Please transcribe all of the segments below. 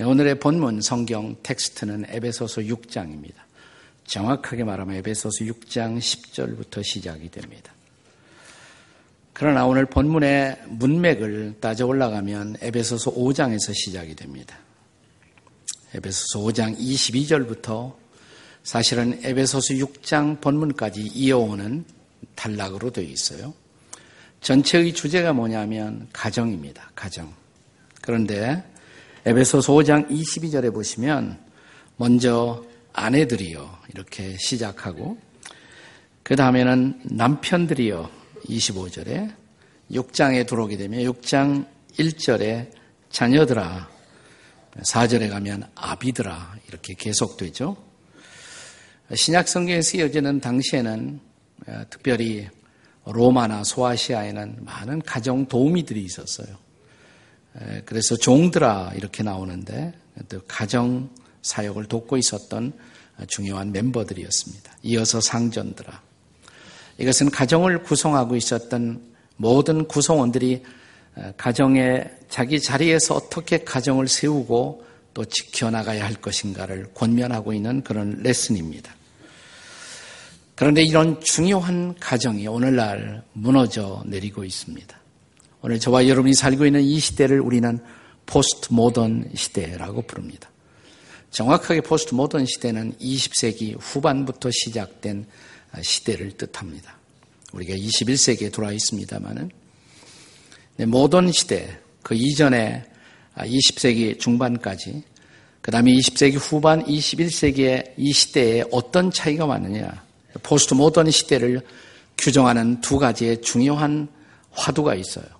네, 오늘의 본문 성경 텍스트는 에베소서 6장입니다. 정확하게 말하면 에베소서 6장 10절부터 시작이 됩니다. 그러나 오늘 본문의 문맥을 따져 올라가면 에베소서 5장에서 시작이 됩니다. 에베소서 5장 22절부터 사실은 에베소서 6장 본문까지 이어오는 단락으로 되어 있어요. 전체의 주제가 뭐냐면 가정입니다. 가정. 그런데 에베소서 5장 22절에 보시면 먼저 아내들이요 이렇게 시작하고 그 다음에는 남편들이요 25절에 6장에 들어오게 되면 6장 1절에 자녀들아 4절에 가면 아비들아 이렇게 계속되죠. 신약 성경에 쓰여지는 당시에는 어, 특별히 로마나 소아시아에는 많은 가정 도우미들이 있었어요. 그래서 종들아 이렇게 나오는데 가정 사역을 돕고 있었던 중요한 멤버들이었습니다. 이어서 상전들아. 이것은 가정을 구성하고 있었던 모든 구성원들이 가정의 자기 자리에서 어떻게 가정을 세우고 또 지켜나가야 할 것인가를 권면하고 있는 그런 레슨입니다. 그런데 이런 중요한 가정이 오늘날 무너져 내리고 있습니다. 오늘 저와 여러분이 살고 있는 이 시대를 우리는 포스트 모던 시대라고 부릅니다. 정확하게 포스트 모던 시대는 20세기 후반부터 시작된 시대를 뜻합니다. 우리가 21세기에 들어와 있습니다만은 모던 시대 그 이전에 20세기 중반까지 그 다음에 20세기 후반 21세기의 이 시대에 어떤 차이가 많느냐 포스트 모던 시대를 규정하는 두 가지의 중요한 화두가 있어요.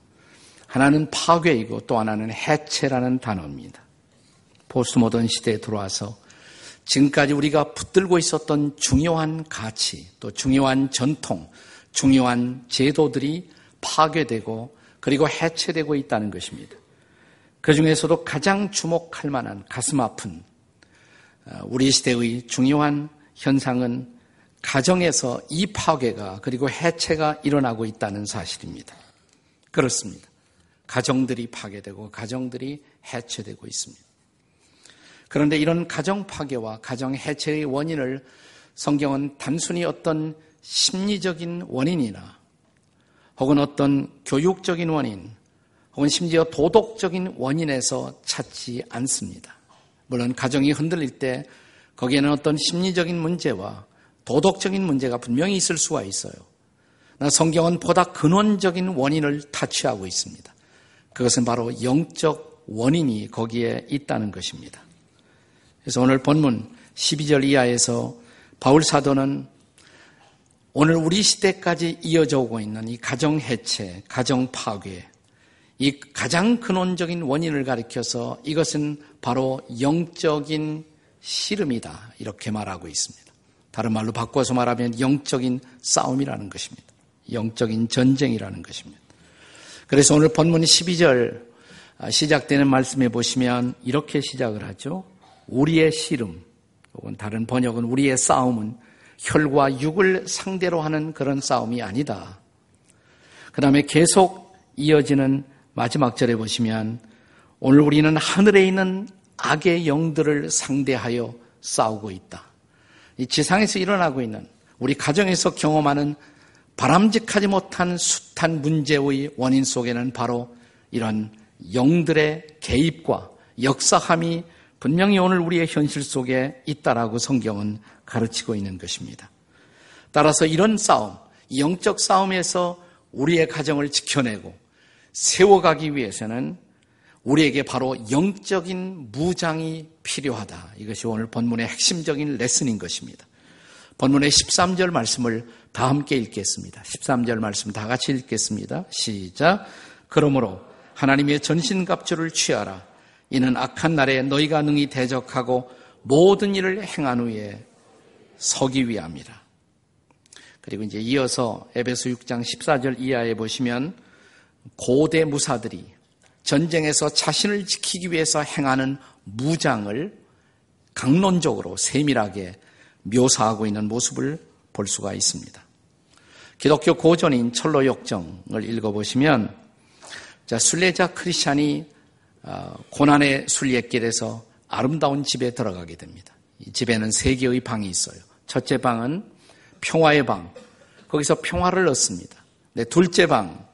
하나는 파괴이고 또 하나는 해체라는 단어입니다. 포스트 모던 시대에 들어와서 지금까지 우리가 붙들고 있었던 중요한 가치, 또 중요한 전통, 중요한 제도들이 파괴되고 그리고 해체되고 있다는 것입니다. 그 중에서도 가장 주목할 만한 가슴 아픈 어, 우리 시대의 중요한 현상은 가정에서 이 파괴가 그리고 해체가 일어나고 있다는 사실입니다. 그렇습니다. 가정들이 파괴되고 가정들이 해체되고 있습니다. 그런데 이런 가정 파괴와 가정 해체의 원인을 성경은 단순히 어떤 심리적인 원인이나 혹은 어떤 교육적인 원인 혹은 심지어 도덕적인 원인에서 찾지 않습니다. 물론 가정이 흔들릴 때 거기에는 어떤 심리적인 문제와 도덕적인 문제가 분명히 있을 수가 있어요. 성경은 보다 근원적인 원인을 타취하고 있습니다. 그것은 바로 영적 원인이 거기에 있다는 것입니다. 그래서 오늘 본문 12절 이하에서 바울 사도는 오늘 우리 시대까지 이어져 오고 있는 이 가정 해체, 가정 파괴, 이 가장 근원적인 원인을 가리켜서 이것은 바로 영적인 씨름이다. 이렇게 말하고 있습니다. 다른 말로 바꿔서 말하면 영적인 싸움이라는 것입니다. 영적인 전쟁이라는 것입니다. 그래서 오늘 본문 12절 아, 시작되는 말씀에 보시면 이렇게 시작을 하죠. 우리의 씨름, 혹은 다른 번역은 우리의 싸움은 혈과 육을 상대로 하는 그런 싸움이 아니다. 그 다음에 계속 이어지는 마지막 절에 보시면 오늘 우리는 하늘에 있는 악의 영들을 상대하여 싸우고 있다. 이 지상에서 일어나고 있는 우리 가정에서 경험하는 바람직하지 못한 숱한 문제의 원인 속에는 바로 이런 영들의 개입과 역사함이 분명히 오늘 우리의 현실 속에 있다라고 성경은 가르치고 있는 것입니다. 따라서 이런 싸움, 영적 싸움에서 우리의 가정을 지켜내고 세워가기 위해서는 우리에게 바로 영적인 무장이 필요하다. 이것이 오늘 본문의 핵심적인 레슨인 것입니다. 본문의 13절 말씀을 다 함께 읽겠습니다. 13절 말씀 다 같이 읽겠습니다. 시작. 그러므로 하나님의 전신갑주를 취하라. 이는 악한 날에 너희가 능히 대적하고 모든 일을 행한 후에 서기 위함이라. 그리고 이제 이어서 에베소 6장 14절 이하에 보시면 고대 무사들이 전쟁에서 자신을 지키기 위해서 행하는 무장을 강론적으로 세밀하게 묘사하고 있는 모습을 볼 수가 있습니다. 기독교 고전인 철로 역정을 읽어보시면 자, 순례자 크리스찬이 어, 고난의 순례길에서 아름다운 집에 들어가게 됩니다. 이 집에는 세 개의 방이 있어요. 첫째 방은 평화의 방. 거기서 평화를 얻습니다. 네, 둘째 방,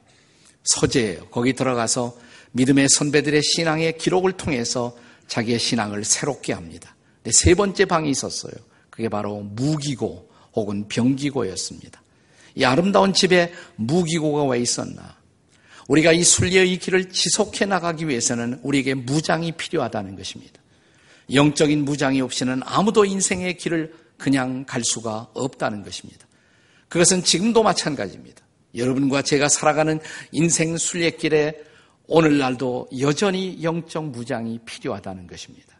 서재예요. 거기 들어가서 믿음의 선배들의 신앙의 기록을 통해서 자기의 신앙을 새롭게 합니다. 네, 세 번째 방이 있었어요. 그게 바로 무기고 혹은 병기고였습니다. 이 아름다운 집에 무기고가 왜 있었나? 우리가 이 순례의 길을 지속해 나가기 위해서는 우리에게 무장이 필요하다는 것입니다. 영적인 무장이 없이는 아무도 인생의 길을 그냥 갈 수가 없다는 것입니다. 그것은 지금도 마찬가지입니다. 여러분과 제가 살아가는 인생 순례길에 오늘날도 여전히 영적 무장이 필요하다는 것입니다.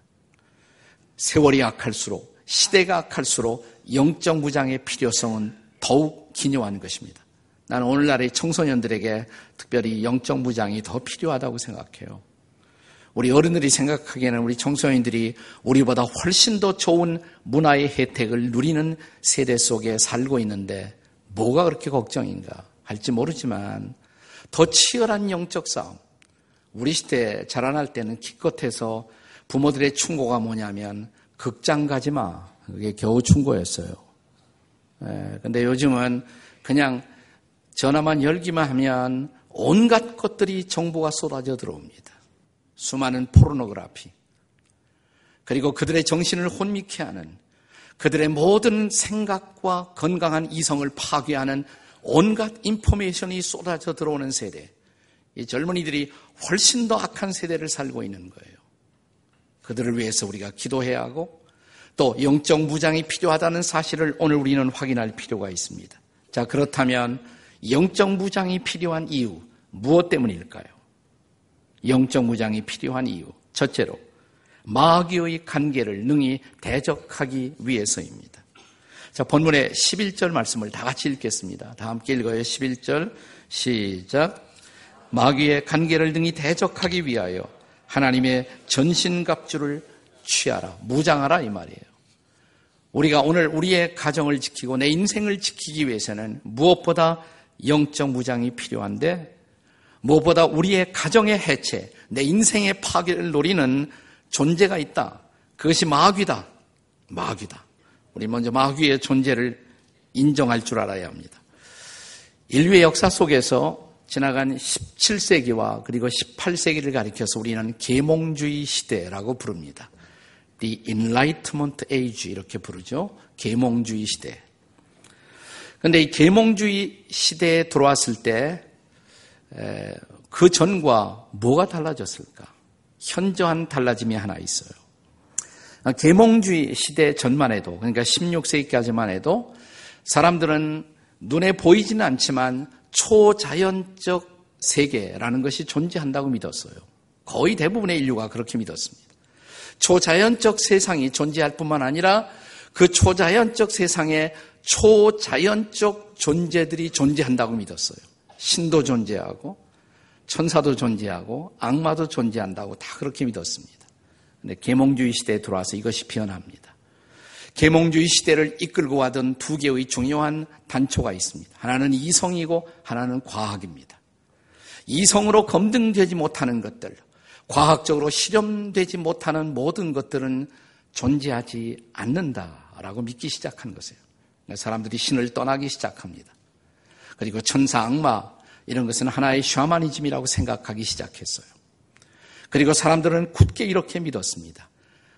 세월이 악할수록 시대가 악할수록 영적 무장의 필요성은 더욱 기묘한 것입니다. 나는 오늘날의 청소년들에게 특별히 영적 무장이 더 필요하다고 생각해요. 우리 어른들이 생각하기에는 우리 청소년들이 우리보다 훨씬 더 좋은 문화의 혜택을 누리는 세대 속에 살고 있는데 뭐가 그렇게 걱정인가 할지 모르지만 더 치열한 영적 싸움. 우리 시대 자라날 때는 기껏해서 부모들의 충고가 뭐냐면 극장 가지 마. 그게 겨우 충고였어요. 예, 근데 요즘은 그냥 전화만 열기만 하면 온갖 것들이 정보가 쏟아져 들어옵니다. 수많은 포르노그라피. 그리고 그들의 정신을 혼미케 하는 그들의 모든 생각과 건강한 이성을 파괴하는 온갖 인포메이션이 쏟아져 들어오는 세대. 이 젊은이들이 훨씬 더 악한 세대를 살고 있는 거예요. 그들을 위해서 우리가 기도해야 하고 또 영적 무장이 필요하다는 사실을 오늘 우리는 확인할 필요가 있습니다. 자, 그렇다면 영적 무장이 필요한 이유, 무엇 때문일까요? 영적 무장이 필요한 이유. 첫째로, 마귀의 관계를 능히 대적하기 위해서입니다. 자, 본문의 11절 말씀을 다 같이 읽겠습니다. 다 함께 읽어요. 11절 시작. 마귀의 관계를 능히 대적하기 위하여 하나님의 전신갑주를 취하라. 무장하라 이 말이에요. 우리가 오늘 우리의 가정을 지키고 내 인생을 지키기 위해서는 무엇보다 영적 무장이 필요한데 무엇보다 우리의 가정의 해체, 내 인생의 파괴를 노리는 존재가 있다. 그것이 마귀다. 마귀다. 우리 먼저 마귀의 존재를 인정할 줄 알아야 합니다. 인류의 역사 속에서 지나간 17세기와 그리고 18세기를 가리켜서 우리는 계몽주의 시대라고 부릅니다. The Enlightenment Age 이렇게 부르죠. 계몽주의 시대. 그런데 이 계몽주의 시대에 들어왔을 때 그 전과 뭐가 달라졌을까? 현저한 달라짐이 하나 있어요. 계몽주의 시대 전만 해도 그러니까 16세기까지만 해도 사람들은 눈에 보이지는 않지만 초자연적 세계라는 것이 존재한다고 믿었어요. 거의 대부분의 인류가 그렇게 믿었습니다. 초자연적 세상이 존재할 뿐만 아니라 그 초자연적 세상에 초자연적 존재들이 존재한다고 믿었어요. 신도 존재하고 천사도 존재하고 악마도 존재한다고 다 그렇게 믿었습니다. 근데 계몽주의 시대에 들어와서 이것이 변합니다. 계몽주의 시대를 이끌고 가던 두 개의 중요한 단초가 있습니다. 하나는 이성이고 하나는 과학입니다. 이성으로 검증되지 못하는 것들, 과학적으로 실험되지 못하는 모든 것들은 존재하지 않는다라고 믿기 시작한 것이에요. 사람들이 신을 떠나기 시작합니다. 그리고 천사, 악마 이런 것은 하나의 샤머니즘이라고 생각하기 시작했어요. 그리고 사람들은 굳게 이렇게 믿었습니다.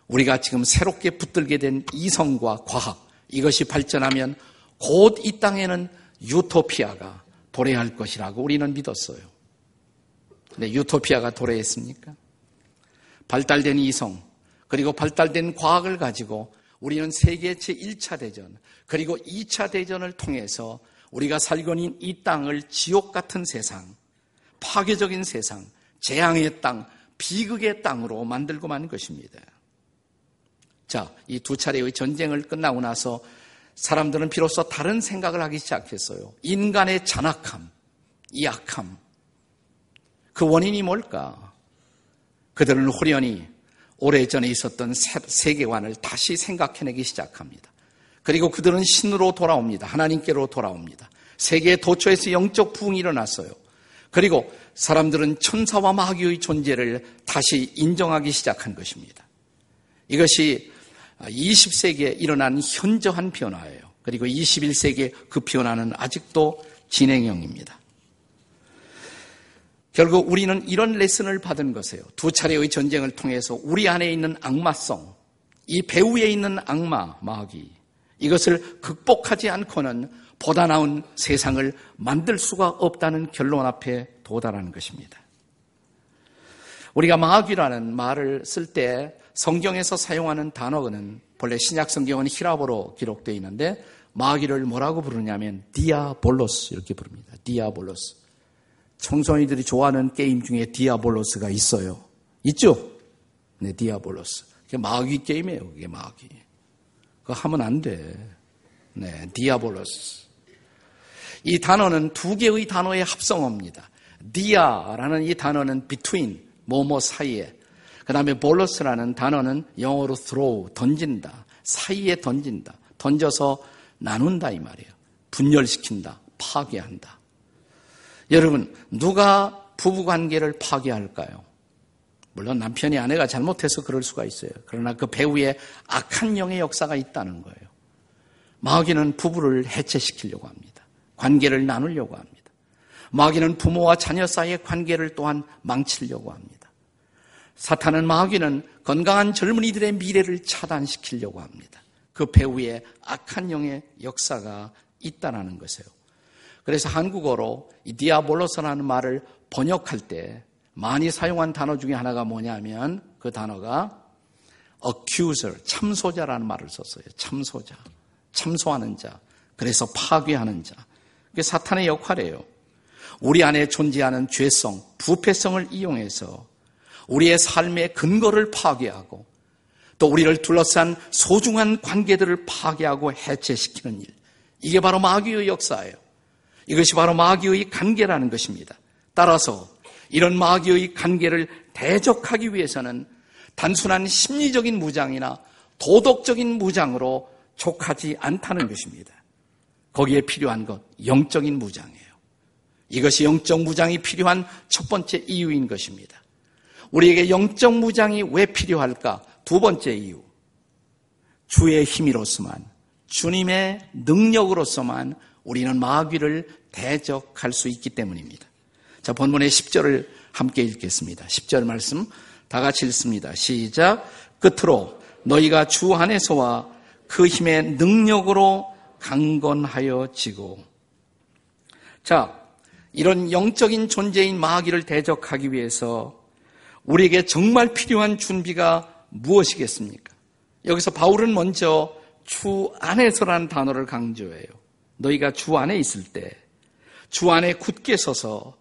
우리가 지금 새롭게 붙들게 된 이성과 과학 이것이 발전하면 곧 이 땅에는 유토피아가 도래할 것이라고 우리는 믿었어요. 근데 유토피아가 도래했습니까? 발달된 이성 그리고 발달된 과학을 가지고 우리는 세계 제1차 대전 그리고 2차 대전을 통해서 우리가 살고 있는 이 땅을 지옥 같은 세상, 파괴적인 세상, 재앙의 땅, 비극의 땅으로 만들고 만 것입니다. 자, 이 두 차례의 전쟁을 끝나고 나서 사람들은 비로소 다른 생각을 하기 시작했어요. 인간의 잔악함, 이 악함. 그 원인이 뭘까? 그들은 호련히 오래전에 있었던 세계관을 다시 생각해내기 시작합니다. 그리고 그들은 신으로 돌아옵니다. 하나님께로 돌아옵니다. 세계의 도처에서 영적 부흥이 일어났어요. 그리고 사람들은 천사와 마귀의 존재를 다시 인정하기 시작한 것입니다. 이것이 20세기에 일어난 현저한 변화예요. 그리고 21세기에 그 변화는 아직도 진행형입니다. 결국 우리는 이런 레슨을 받은 것이에요. 두 차례의 전쟁을 통해서 우리 안에 있는 악마성, 이 배후에 있는 악마, 마귀, 이것을 극복하지 않고는 보다 나은 세상을 만들 수가 없다는 결론 앞에 도달하는 것입니다. 우리가 마귀라는 말을 쓸 때 성경에서 사용하는 단어는 본래 신약 성경은 히라보로 기록되어 있는데 마귀를 뭐라고 부르냐면 디아볼로스 이렇게 부릅니다. 디아볼로스. 청소년들이 좋아하는 게임 중에 디아볼로스가 있어요. 있죠? 네, 디아볼로스. 그게 마귀 게임이에요. 그게 마귀. 그거 하면 안 돼. 네, 디아볼로스. 이 단어는 두 개의 단어의 합성어입니다. 디아라는 이 단어는 between, 뭐뭐 사이에. 그 다음에 볼로스라는 단어는 영어로 throw, 던진다. 사이에 던진다. 던져서 나눈다 이 말이에요. 분열시킨다. 파괴한다. 여러분, 누가 부부 관계를 파괴할까요? 물론 남편이 아내가 잘못해서 그럴 수가 있어요. 그러나 그 배후에 악한 영의 역사가 있다는 거예요. 마귀는 부부를 해체시키려고 합니다. 관계를 나누려고 합니다. 마귀는 부모와 자녀 사이의 관계를 또한 망치려고 합니다. 사탄은 마귀는 건강한 젊은이들의 미래를 차단시키려고 합니다. 그 배후에 악한 영의 역사가 있다는 것이에요. 그래서 한국어로 이 디아볼로스라는 말을 번역할 때 많이 사용한 단어 중에 하나가 뭐냐면 그 단어가 accuser, 참소자라는 말을 썼어요. 참소자. 참소하는 자. 그래서 파괴하는 자. 그게 사탄의 역할이에요. 우리 안에 존재하는 죄성, 부패성을 이용해서 우리의 삶의 근거를 파괴하고 또 우리를 둘러싼 소중한 관계들을 파괴하고 해체시키는 일. 이게 바로 마귀의 역사예요. 이것이 바로 마귀의 관계라는 것입니다. 따라서 이런 마귀의 관계를 대적하기 위해서는 단순한 심리적인 무장이나 도덕적인 무장으로 족하지 않다는 것입니다. 거기에 필요한 것, 영적인 무장이에요. 이것이 영적 무장이 필요한 첫 번째 이유인 것입니다. 우리에게 영적 무장이 왜 필요할까? 두 번째 이유. 주의 힘이로서만, 주님의 능력으로서만 우리는 마귀를 대적할 수 있기 때문입니다. 자, 본문의 10절을 함께 읽겠습니다. 10절 말씀 다 같이 읽습니다. 시작. 끝으로 너희가 주 안에서와 그 힘의 능력으로 강건하여 지고. 자, 이런 영적인 존재인 마귀를 대적하기 위해서 우리에게 정말 필요한 준비가 무엇이겠습니까? 여기서 바울은 먼저 주 안에서라는 단어를 강조해요. 너희가 주 안에 있을 때, 주 안에 굳게 서서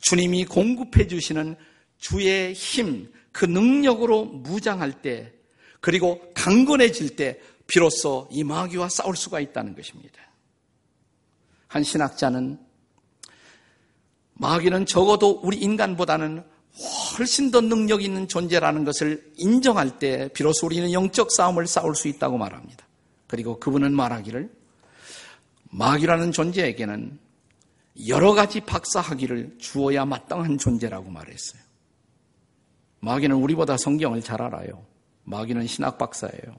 주님이 공급해 주시는 주의 힘, 그 능력으로 무장할 때, 그리고 강건해질 때, 비로소 이 마귀와 싸울 수가 있다는 것입니다. 한 신학자는 마귀는 적어도 우리 인간보다는 훨씬 더 능력 있는 존재라는 것을 인정할 때 비로소 우리는 영적 싸움을 싸울 수 있다고 말합니다. 그리고 그분은 말하기를 마귀라는 존재에게는 여러 가지 박사학위를 주어야 마땅한 존재라고 말했어요. 마귀는 우리보다 성경을 잘 알아요. 마귀는 신학 박사예요.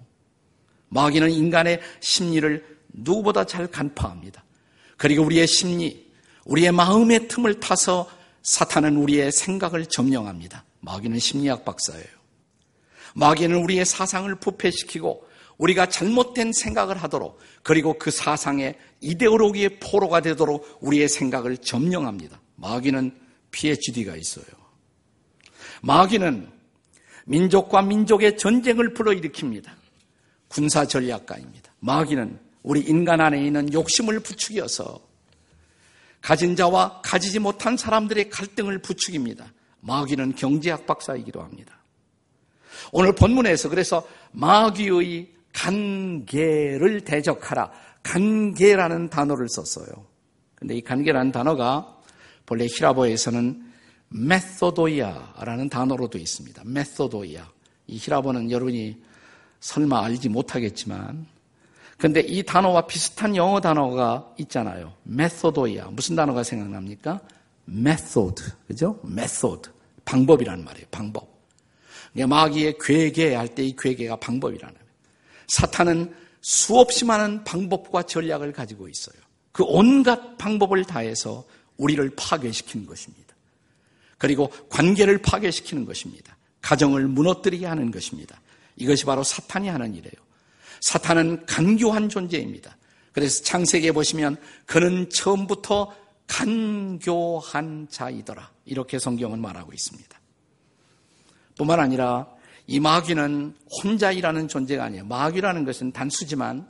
마귀는 인간의 심리를 누구보다 잘 간파합니다. 그리고 우리의 심리, 우리의 마음의 틈을 타서 사탄은 우리의 생각을 점령합니다. 마귀는 심리학 박사예요. 마귀는 우리의 사상을 부패시키고 우리가 잘못된 생각을 하도록 그리고 그 사상의 이데올로기의 포로가 되도록 우리의 생각을 점령합니다. 마귀는 PhD가 있어요. 마귀는 민족과 민족의 전쟁을 불러일으킵니다. 군사 전략가입니다. 마귀는 우리 인간 안에 있는 욕심을 부추겨서 가진 자와 가지지 못한 사람들의 갈등을 부추깁니다. 마귀는 경제학 박사이기도 합니다. 오늘 본문에서 그래서 마귀의 관계를 대적하라. 관계라는 단어를 썼어요. 근데 이 관계라는 단어가 본래 히라보에서는 메소도이아라는 단어로도 있습니다. 메소도이아. 이 히라보는 여러분이 설마 알지 못하겠지만 근데 이 단어와 비슷한 영어 단어가 있잖아요. 메소도이아. 무슨 단어가 생각납니까? method, 그죠? method. 방법이란 말이에요. 방법. 마귀의 괴계 할 때 이 괴계가 방법이라는 거예요. 사탄은 수없이 많은 방법과 전략을 가지고 있어요. 그 온갖 방법을 다해서 우리를 파괴시키는 것입니다. 그리고 관계를 파괴시키는 것입니다. 가정을 무너뜨리게 하는 것입니다. 이것이 바로 사탄이 하는 일이에요. 사탄은 간교한 존재입니다. 그래서 창세기에 보시면 그는 처음부터 간교한 자이더라. 이렇게 성경은 말하고 있습니다. 뿐만 아니라 이 마귀는 혼자 일하는 존재가 아니에요. 마귀라는 것은 단수지만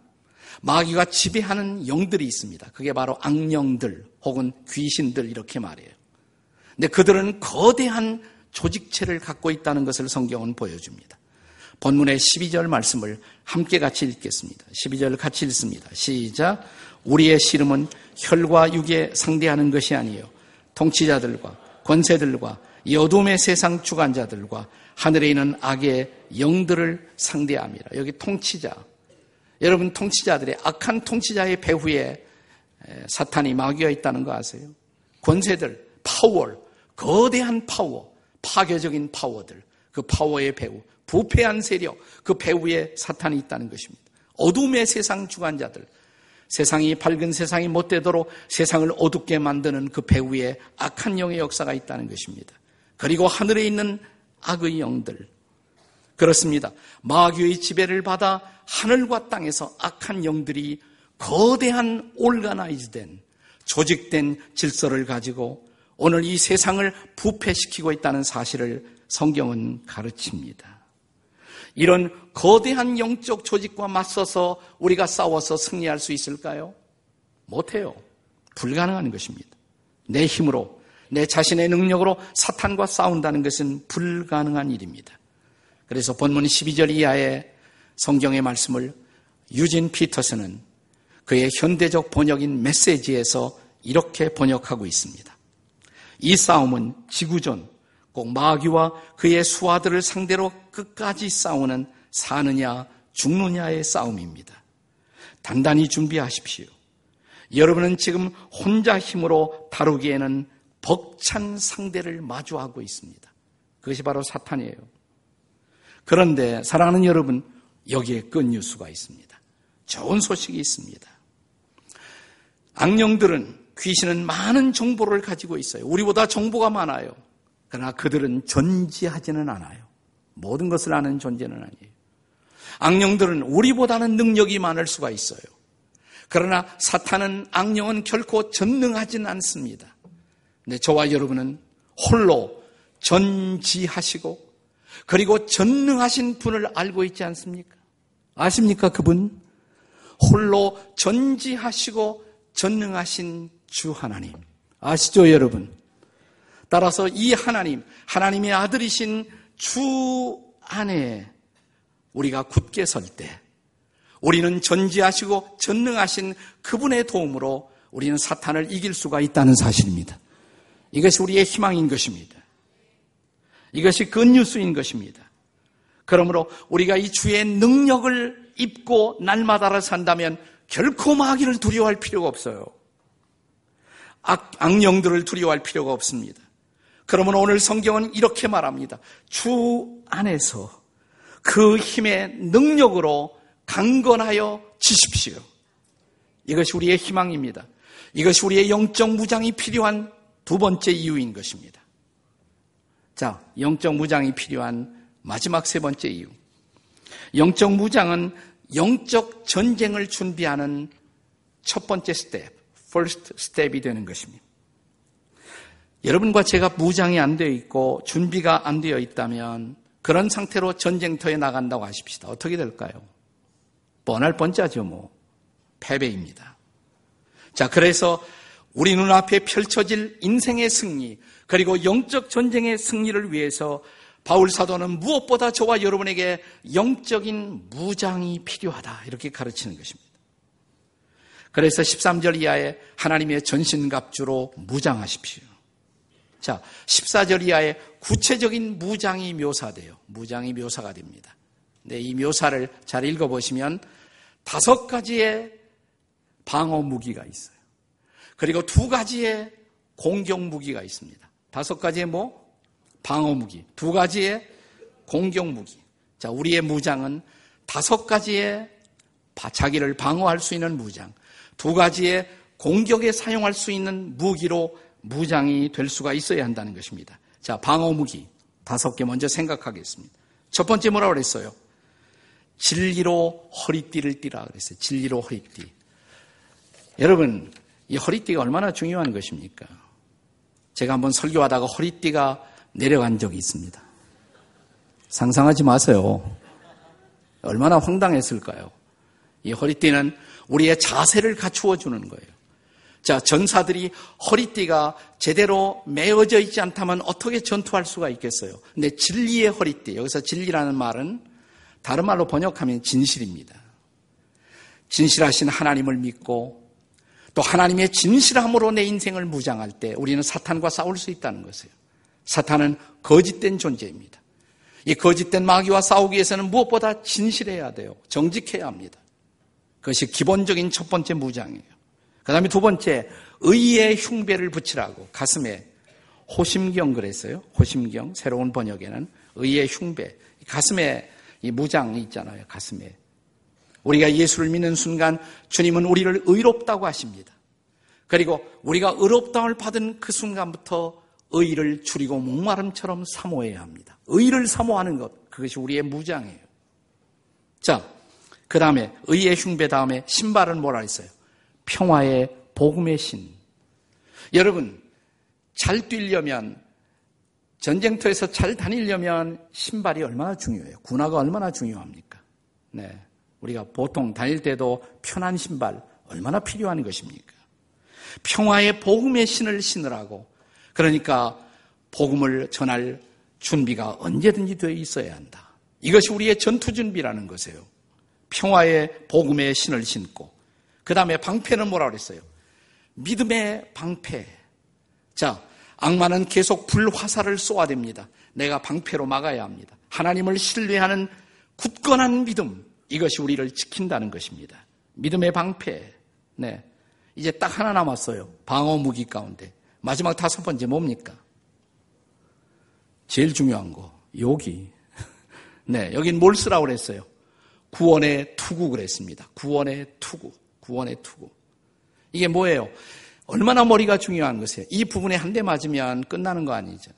마귀가 지배하는 영들이 있습니다. 그게 바로 악령들 혹은 귀신들 이렇게 말해요. 근데 그들은 거대한 조직체를 갖고 있다는 것을 성경은 보여줍니다. 본문의 12절 말씀을 함께 같이 읽겠습니다. 12절 같이 읽습니다. 시작. 우리의 씨름은 혈과 육에 상대하는 것이 아니에요. 통치자들과 권세들과 이 어둠의 세상 주관자들과 하늘에 있는 악의 영들을 상대합니다. 여기 통치자. 여러분 통치자들의 악한 통치자의 배후에 사탄이 마귀가 있다는 거 아세요? 권세들, 파워, 거대한 파워, 파괴적인 파워들, 그 파워의 배후, 부패한 세력, 그 배후에 사탄이 있다는 것입니다. 어둠의 세상 주관자들, 세상이 밝은 세상이 못 되도록 세상을 어둡게 만드는 그 배후에 악한 영의 역사가 있다는 것입니다. 그리고 하늘에 있는 악의 영들. 그렇습니다. 마귀의 지배를 받아 하늘과 땅에서 악한 영들이 거대한 올가나이즈된 조직된 질서를 가지고 오늘 이 세상을 부패시키고 있다는 사실을 성경은 가르칩니다. 이런 거대한 영적 조직과 맞서서 우리가 싸워서 승리할 수 있을까요? 못해요. 불가능한 것입니다. 내 힘으로 내 자신의 능력으로 사탄과 싸운다는 것은 불가능한 일입니다. 그래서 본문 12절 이하의 성경의 말씀을 유진 피터스는 그의 현대적 번역인 메시지에서 이렇게 번역하고 있습니다. 이 싸움은 지구전, 꼭 마귀와 그의 수하들을 상대로 끝까지 싸우는 사느냐 죽느냐의 싸움입니다. 단단히 준비하십시오. 여러분은 지금 혼자 힘으로 다루기에는 벅찬 상대를 마주하고 있습니다. 그것이 바로 사탄이에요. 그런데 사랑하는 여러분, 여기에 끝뉴스가 있습니다. 좋은 소식이 있습니다. 악령들은 귀신은 많은 정보를 가지고 있어요. 우리보다 정보가 많아요. 그러나 그들은 전지하지는 않아요. 모든 것을 아는 존재는 아니에요. 악령들은 우리보다는 능력이 많을 수가 있어요. 그러나 사탄은 악령은 결코 전능하지는 않습니다. 네, 저와 여러분은 홀로 전지하시고 그리고 전능하신 분을 알고 있지 않습니까? 아십니까 그분? 홀로 전지하시고 전능하신 주 하나님. 아시죠 여러분? 따라서 이 하나님, 하나님의 아들이신 주 안에 우리가 굳게 설 때, 우리는 전지하시고 전능하신 그분의 도움으로 우리는 사탄을 이길 수가 있다는 사실입니다. 이것이 우리의 희망인 것입니다. 이것이 굿뉴스인 것입니다. 그러므로 우리가 이 주의 능력을 입고 날마다를 산다면 결코 마귀를 두려워할 필요가 없어요. 악, 악령들을 두려워할 필요가 없습니다. 그러면 오늘 성경은 이렇게 말합니다. 주 안에서 그 힘의 능력으로 강건하여 지십시오. 이것이 우리의 희망입니다. 이것이 우리의 영적 무장이 필요한 두 번째 이유인 것입니다. 자, 영적 무장이 필요한 마지막 세 번째 이유. 영적 무장은 영적 전쟁을 준비하는 첫 번째 스텝, first step이 되는 것입니다. 여러분과 제가 무장이 안 되어 있고 준비가 안 되어 있다면 그런 상태로 전쟁터에 나간다고 하십시다. 어떻게 될까요? 뻔할 뻔짜죠, 뭐. 패배입니다. 자, 그래서 우리 눈앞에 펼쳐질 인생의 승리, 그리고 영적 전쟁의 승리를 위해서 바울 사도는 무엇보다 저와 여러분에게 영적인 무장이 필요하다. 이렇게 가르치는 것입니다. 그래서 13절 이하에 하나님의 전신갑주로 무장하십시오. 자, 14절 이하에 구체적인 무장이 묘사돼요. 무장이 묘사가 됩니다. 네, 이 묘사를 잘 읽어보시면 다섯 가지의 방어 무기가 있어요. 그리고 두 가지의 공격 무기가 있습니다. 다섯 가지의 뭐? 방어 무기. 두 가지의 공격 무기. 자, 우리의 무장은 다섯 가지의 자기를 방어할 수 있는 무장. 두 가지의 공격에 사용할 수 있는 무기로 무장이 될 수가 있어야 한다는 것입니다. 자, 방어 무기. 다섯 개 먼저 생각하겠습니다. 첫 번째 뭐라고 그랬어요? 진리로 허리띠를 띠라 그랬어요. 진리로 허리띠. 여러분, 이 허리띠가 얼마나 중요한 것입니까? 제가 한번 설교하다가 허리띠가 내려간 적이 있습니다. 상상하지 마세요. 얼마나 황당했을까요? 이 허리띠는 우리의 자세를 갖추어 주는 거예요. 자, 전사들이 허리띠가 제대로 메어져 있지 않다면 어떻게 전투할 수가 있겠어요? 근데 진리의 허리띠, 여기서 진리라는 말은 다른 말로 번역하면 진실입니다. 진실하신 하나님을 믿고 또 하나님의 진실함으로 내 인생을 무장할 때 우리는 사탄과 싸울 수 있다는 것이에요. 사탄은 거짓된 존재입니다. 이 거짓된 마귀와 싸우기 위해서는 무엇보다 진실해야 돼요. 정직해야 합니다. 그것이 기본적인 첫 번째 무장이에요. 그 다음에 두 번째, 의의 흉배를 붙이라고 가슴에 호심경 그랬어요. 호심경. 새로운 번역에는 의의 흉배. 가슴에 이 무장이 있잖아요. 가슴에. 우리가 예수를 믿는 순간 주님은 우리를 의롭다고 하십니다. 그리고 우리가 의롭다을 받은 그 순간부터 의를 줄이고 목마름처럼 사모해야 합니다. 의를 사모하는 것, 그것이 우리의 무장이에요. 자, 그 다음에 의의 흉배 다음에 신발은 뭐라 했어요? 평화의 복음의 신. 여러분, 잘 뛰려면 전쟁터에서 잘 다니려면 신발이 얼마나 중요해요? 군화가 얼마나 중요합니까? 네. 우리가 보통 다닐 때도 편한 신발 얼마나 필요한 것입니까? 평화의 복음의 신을 신으라고. 그러니까 복음을 전할 준비가 언제든지 되어 있어야 한다. 이것이 우리의 전투 준비라는 것이에요. 평화의 복음의 신을 신고 그 다음에 방패는 뭐라 그랬어요? 믿음의 방패. 자, 악마는 계속 불화살을 쏘아댑니다. 내가 방패로 막아야 합니다. 하나님을 신뢰하는 굳건한 믿음. 이것이 우리를 지킨다는 것입니다. 믿음의 방패. 네. 이제 딱 하나 남았어요. 방어 무기 가운데. 마지막 다섯 번째 뭡니까? 제일 중요한 거. 여기. 네. 여긴 뭘 쓰라고 그랬어요? 구원의 투구 그랬습니다. 구원의 투구. 구원의 투구. 이게 뭐예요? 얼마나 머리가 중요한 것이에요. 이 부분에 한 대 맞으면 끝나는 거 아니죠.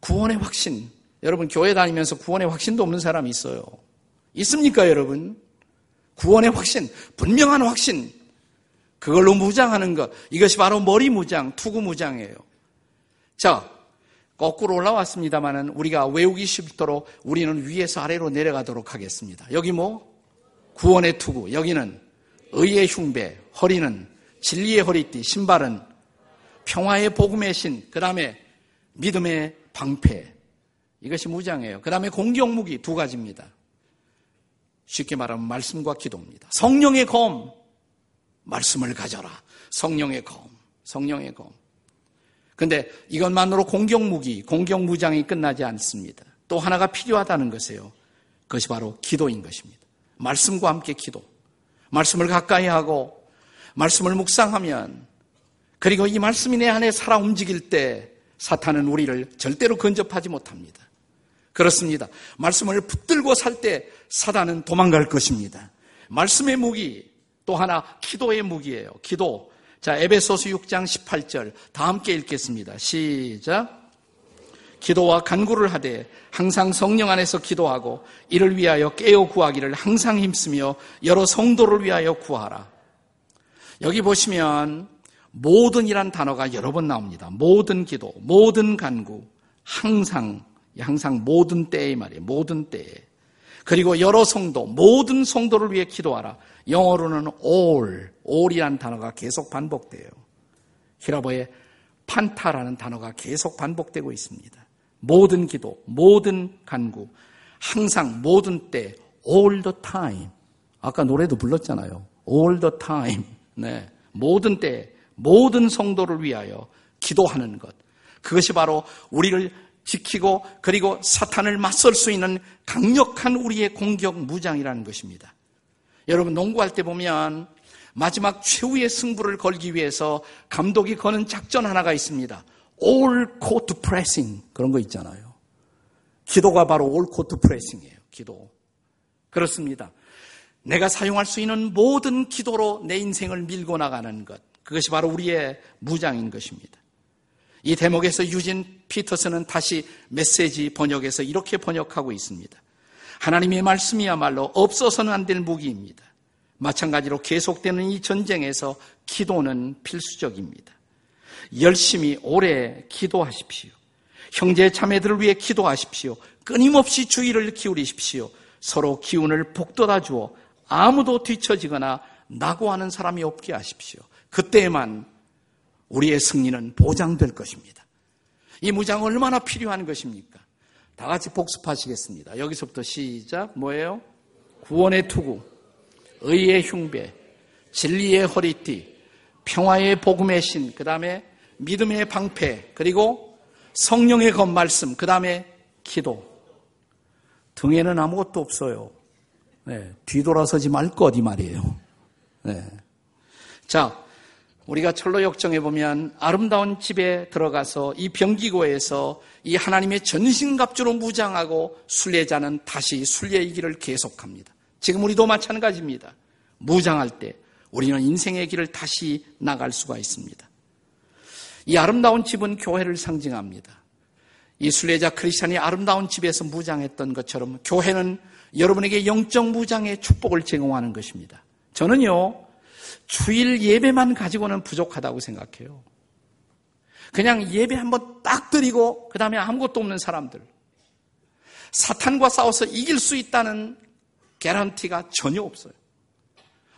구원의 확신. 여러분 교회 다니면서 구원의 확신도 없는 사람이 있어요. 있습니까, 여러분? 구원의 확신, 분명한 확신. 그걸로 무장하는 것. 이것이 바로 머리 무장, 투구 무장이에요. 자, 거꾸로 올라왔습니다만은 우리가 외우기 쉽도록 우리는 위에서 아래로 내려가도록 하겠습니다. 여기 뭐? 구원의 투구. 여기는 의의 흉배. 허리는 진리의 허리띠. 신발은 평화의 복음의 신. 그 다음에 믿음의 방패. 이것이 무장이에요. 그 다음에 공격무기 두 가지입니다. 쉽게 말하면 말씀과 기도입니다. 성령의 검. 말씀을 가져라. 성령의 검. 성령의 검. 근데 이것만으로 공격무기, 공격무장이 끝나지 않습니다. 또 하나가 필요하다는 것이에요. 그것이 바로 기도인 것입니다. 말씀과 함께 기도. 말씀을 가까이 하고, 말씀을 묵상하면, 그리고 이 말씀이 내 안에 살아 움직일 때, 사탄은 우리를 절대로 근접하지 못합니다. 그렇습니다. 말씀을 붙들고 살 때 사단은 도망갈 것입니다. 말씀의 무기, 또 하나 기도의 무기예요. 기도. 자, 에베소서 6장 18절 다 함께 읽겠습니다. 시작. 기도와 간구를 하되 항상 성령 안에서 기도하고 이를 위하여 깨어 구하기를 항상 힘쓰며 여러 성도를 위하여 구하라. 여기 보시면 모든이란 단어가 여러 번 나옵니다. 모든 기도, 모든 간구, 항상, 항상 모든 때의 말이에요. 모든 때에. 그리고 여러 성도, 모든 성도를 위해 기도하라. 영어로는 all, all이라는 단어가 계속 반복돼요. 히라보의 판타라는 단어가 계속 반복되고 있습니다. 모든 기도, 모든 간구, 항상 모든 때, all the time. 아까 노래도 불렀잖아요. all the time. 네. 모든 때, 모든 성도를 위하여 기도하는 것. 그것이 바로 우리를 지키고 그리고 사탄을 맞설 수 있는 강력한 우리의 공격 무장이라는 것입니다. 여러분 농구할 때 보면 마지막 최후의 승부를 걸기 위해서 감독이 거는 작전 하나가 있습니다. All court pressing. 그런 거 있잖아요. 기도가 바로 All court pressing이에요. 기도. 그렇습니다. 내가 사용할 수 있는 모든 기도로 내 인생을 밀고 나가는 것. 그것이 바로 우리의 무장인 것입니다. 이 대목에서 유진 피터슨은 다시 메시지 번역에서 이렇게 번역하고 있습니다. 하나님의 말씀이야말로 없어서는 안 될 무기입니다. 마찬가지로 계속되는 이 전쟁에서 기도는 필수적입니다. 열심히 오래 기도하십시오. 형제 자매들을 위해 기도하십시오. 끊임없이 주의를 기울이십시오. 서로 기운을 북돋아 주어 아무도 뒤처지거나 낙오하는 사람이 없게 하십시오. 그때에만 우리의 승리는 보장될 것입니다. 이 무장 얼마나 필요한 것입니까? 다 같이 복습하시겠습니다. 여기서부터 시작. 뭐예요? 구원의 투구, 의의 흉배, 진리의 허리띠, 평화의 복음의 신, 그 다음에 믿음의 방패, 그리고 성령의 겉 말씀, 그 다음에 기도. 등에는 아무것도 없어요. 네, 뒤돌아서지 말 것 이 말이에요. 네. 자, 우리가 철로 역정에 보면 아름다운 집에 들어가서 이 병기고에서 이 하나님의 전신갑주로 무장하고 순례자는 다시 순례의 길을 계속합니다. 지금 우리도 마찬가지입니다. 무장할 때 우리는 인생의 길을 다시 나갈 수가 있습니다. 이 아름다운 집은 교회를 상징합니다. 이 순례자 크리스찬이 아름다운 집에서 무장했던 것처럼 교회는 여러분에게 영적 무장의 축복을 제공하는 것입니다. 저는요, 주일 예배만 가지고는 부족하다고 생각해요. 그냥 예배 한번 딱 드리고 그 다음에 아무것도 없는 사람들. 사탄과 싸워서 이길 수 있다는 개런티가 전혀 없어요.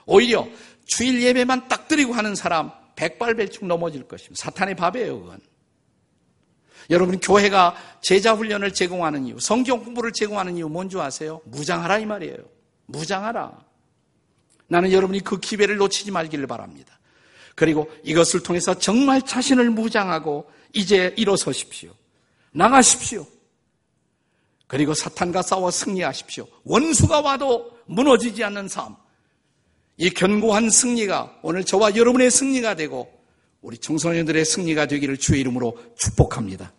오히려 주일 예배만 딱 드리고 하는 사람 백발백중 넘어질 것입니다. 사탄의 밥이에요, 그건. 여러분 교회가 제자 훈련을 제공하는 이유, 성경 공부를 제공하는 이유 뭔지 아세요? 무장하라 이 말이에요. 무장하라. 나는 여러분이 그 기회를 놓치지 말기를 바랍니다. 그리고 이것을 통해서 정말 자신을 무장하고 이제 일어서십시오. 나가십시오. 그리고 사탄과 싸워 승리하십시오. 원수가 와도 무너지지 않는 삶. 이 견고한 승리가 오늘 저와 여러분의 승리가 되고 우리 청소년들의 승리가 되기를 주의 이름으로 축복합니다.